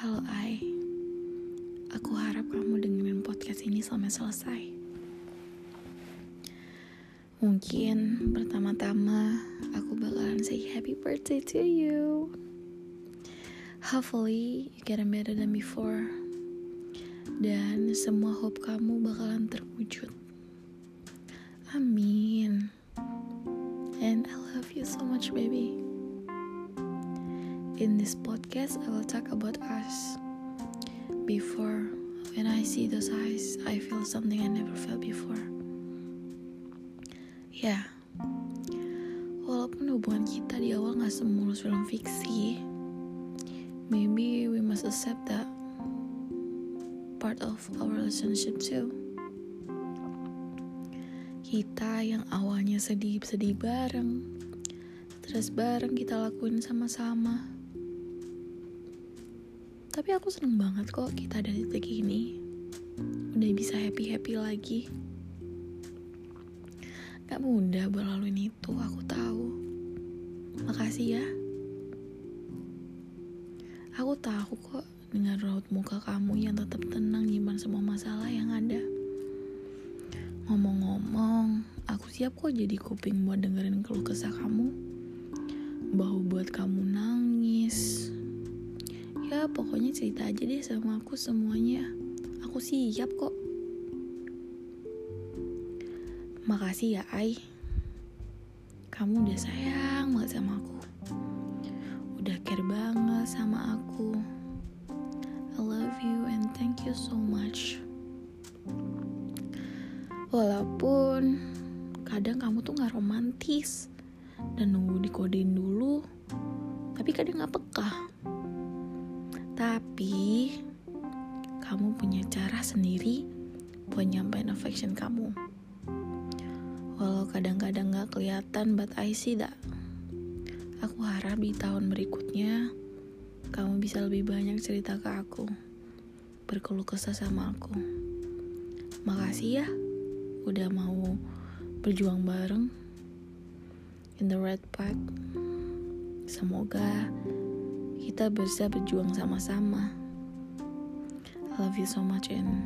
Halo Ai, aku harap kamu dengerin podcast ini sampai selesai. Mungkin pertama-tama aku bakalan say happy birthday to you. Hopefully you get better than before. Dan semua hope kamu bakalan terwujud. Amin. And I love you so much, baby. In this podcast, I will talk about us. Before, when I see those eyes, I feel something I never felt before. Ya, walaupun hubungan kita di awal gak semulus film fiksi, maybe we must accept that part of our relationship too. Kita yang awalnya sedih-sedih bareng, stres bareng kita lakuin sama-sama. Tapi aku seneng banget kok kita ada di titik ini. Udah bisa happy-happy lagi. Gak mudah berlaluin itu, aku tahu. Makasih ya. Aku tahu kok dengan raut muka kamu yang tetap tenang nyimpan semua masalah yang ada. Ngomong-ngomong, aku siap kok jadi kuping buat dengerin keluh kesah kamu. Bahu buat kamu nangis. Ya pokoknya cerita aja deh sama aku semuanya. Aku siap kok. Makasih ya, Ai. Kamu udah sayang banget sama aku. Udah care banget sama aku. I love you and thank you so much. Walaupun kadang kamu tuh gak romantis dan nunggu dikodein dulu, tapi kadang gak peka. Tapi kamu punya cara sendiri buat nyampein affection kamu. Walau kadang-kadang gak kelihatan, but I see that. Aku harap di tahun berikutnya, kamu bisa lebih banyak cerita ke aku. Berkeluh kesah sama aku. Makasih ya, udah mau berjuang bareng. In the red pack. Semoga kita bisa berjuang sama-sama. I love you so much and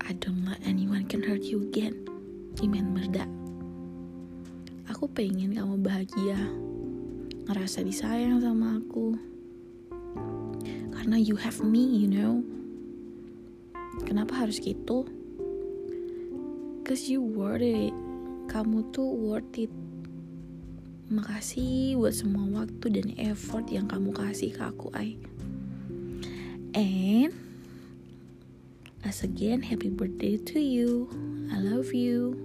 I don't let anyone can hurt you again. Remember that. Aku pengen kamu bahagia, ngerasa disayang sama aku. Karena you have me, you know. Kenapa harus gitu? Cause you worth it. Kamu tuh worth it. Makasih buat semua waktu dan effort yang kamu kasih ke aku, Ai. And as again, happy birthday to you. I love you.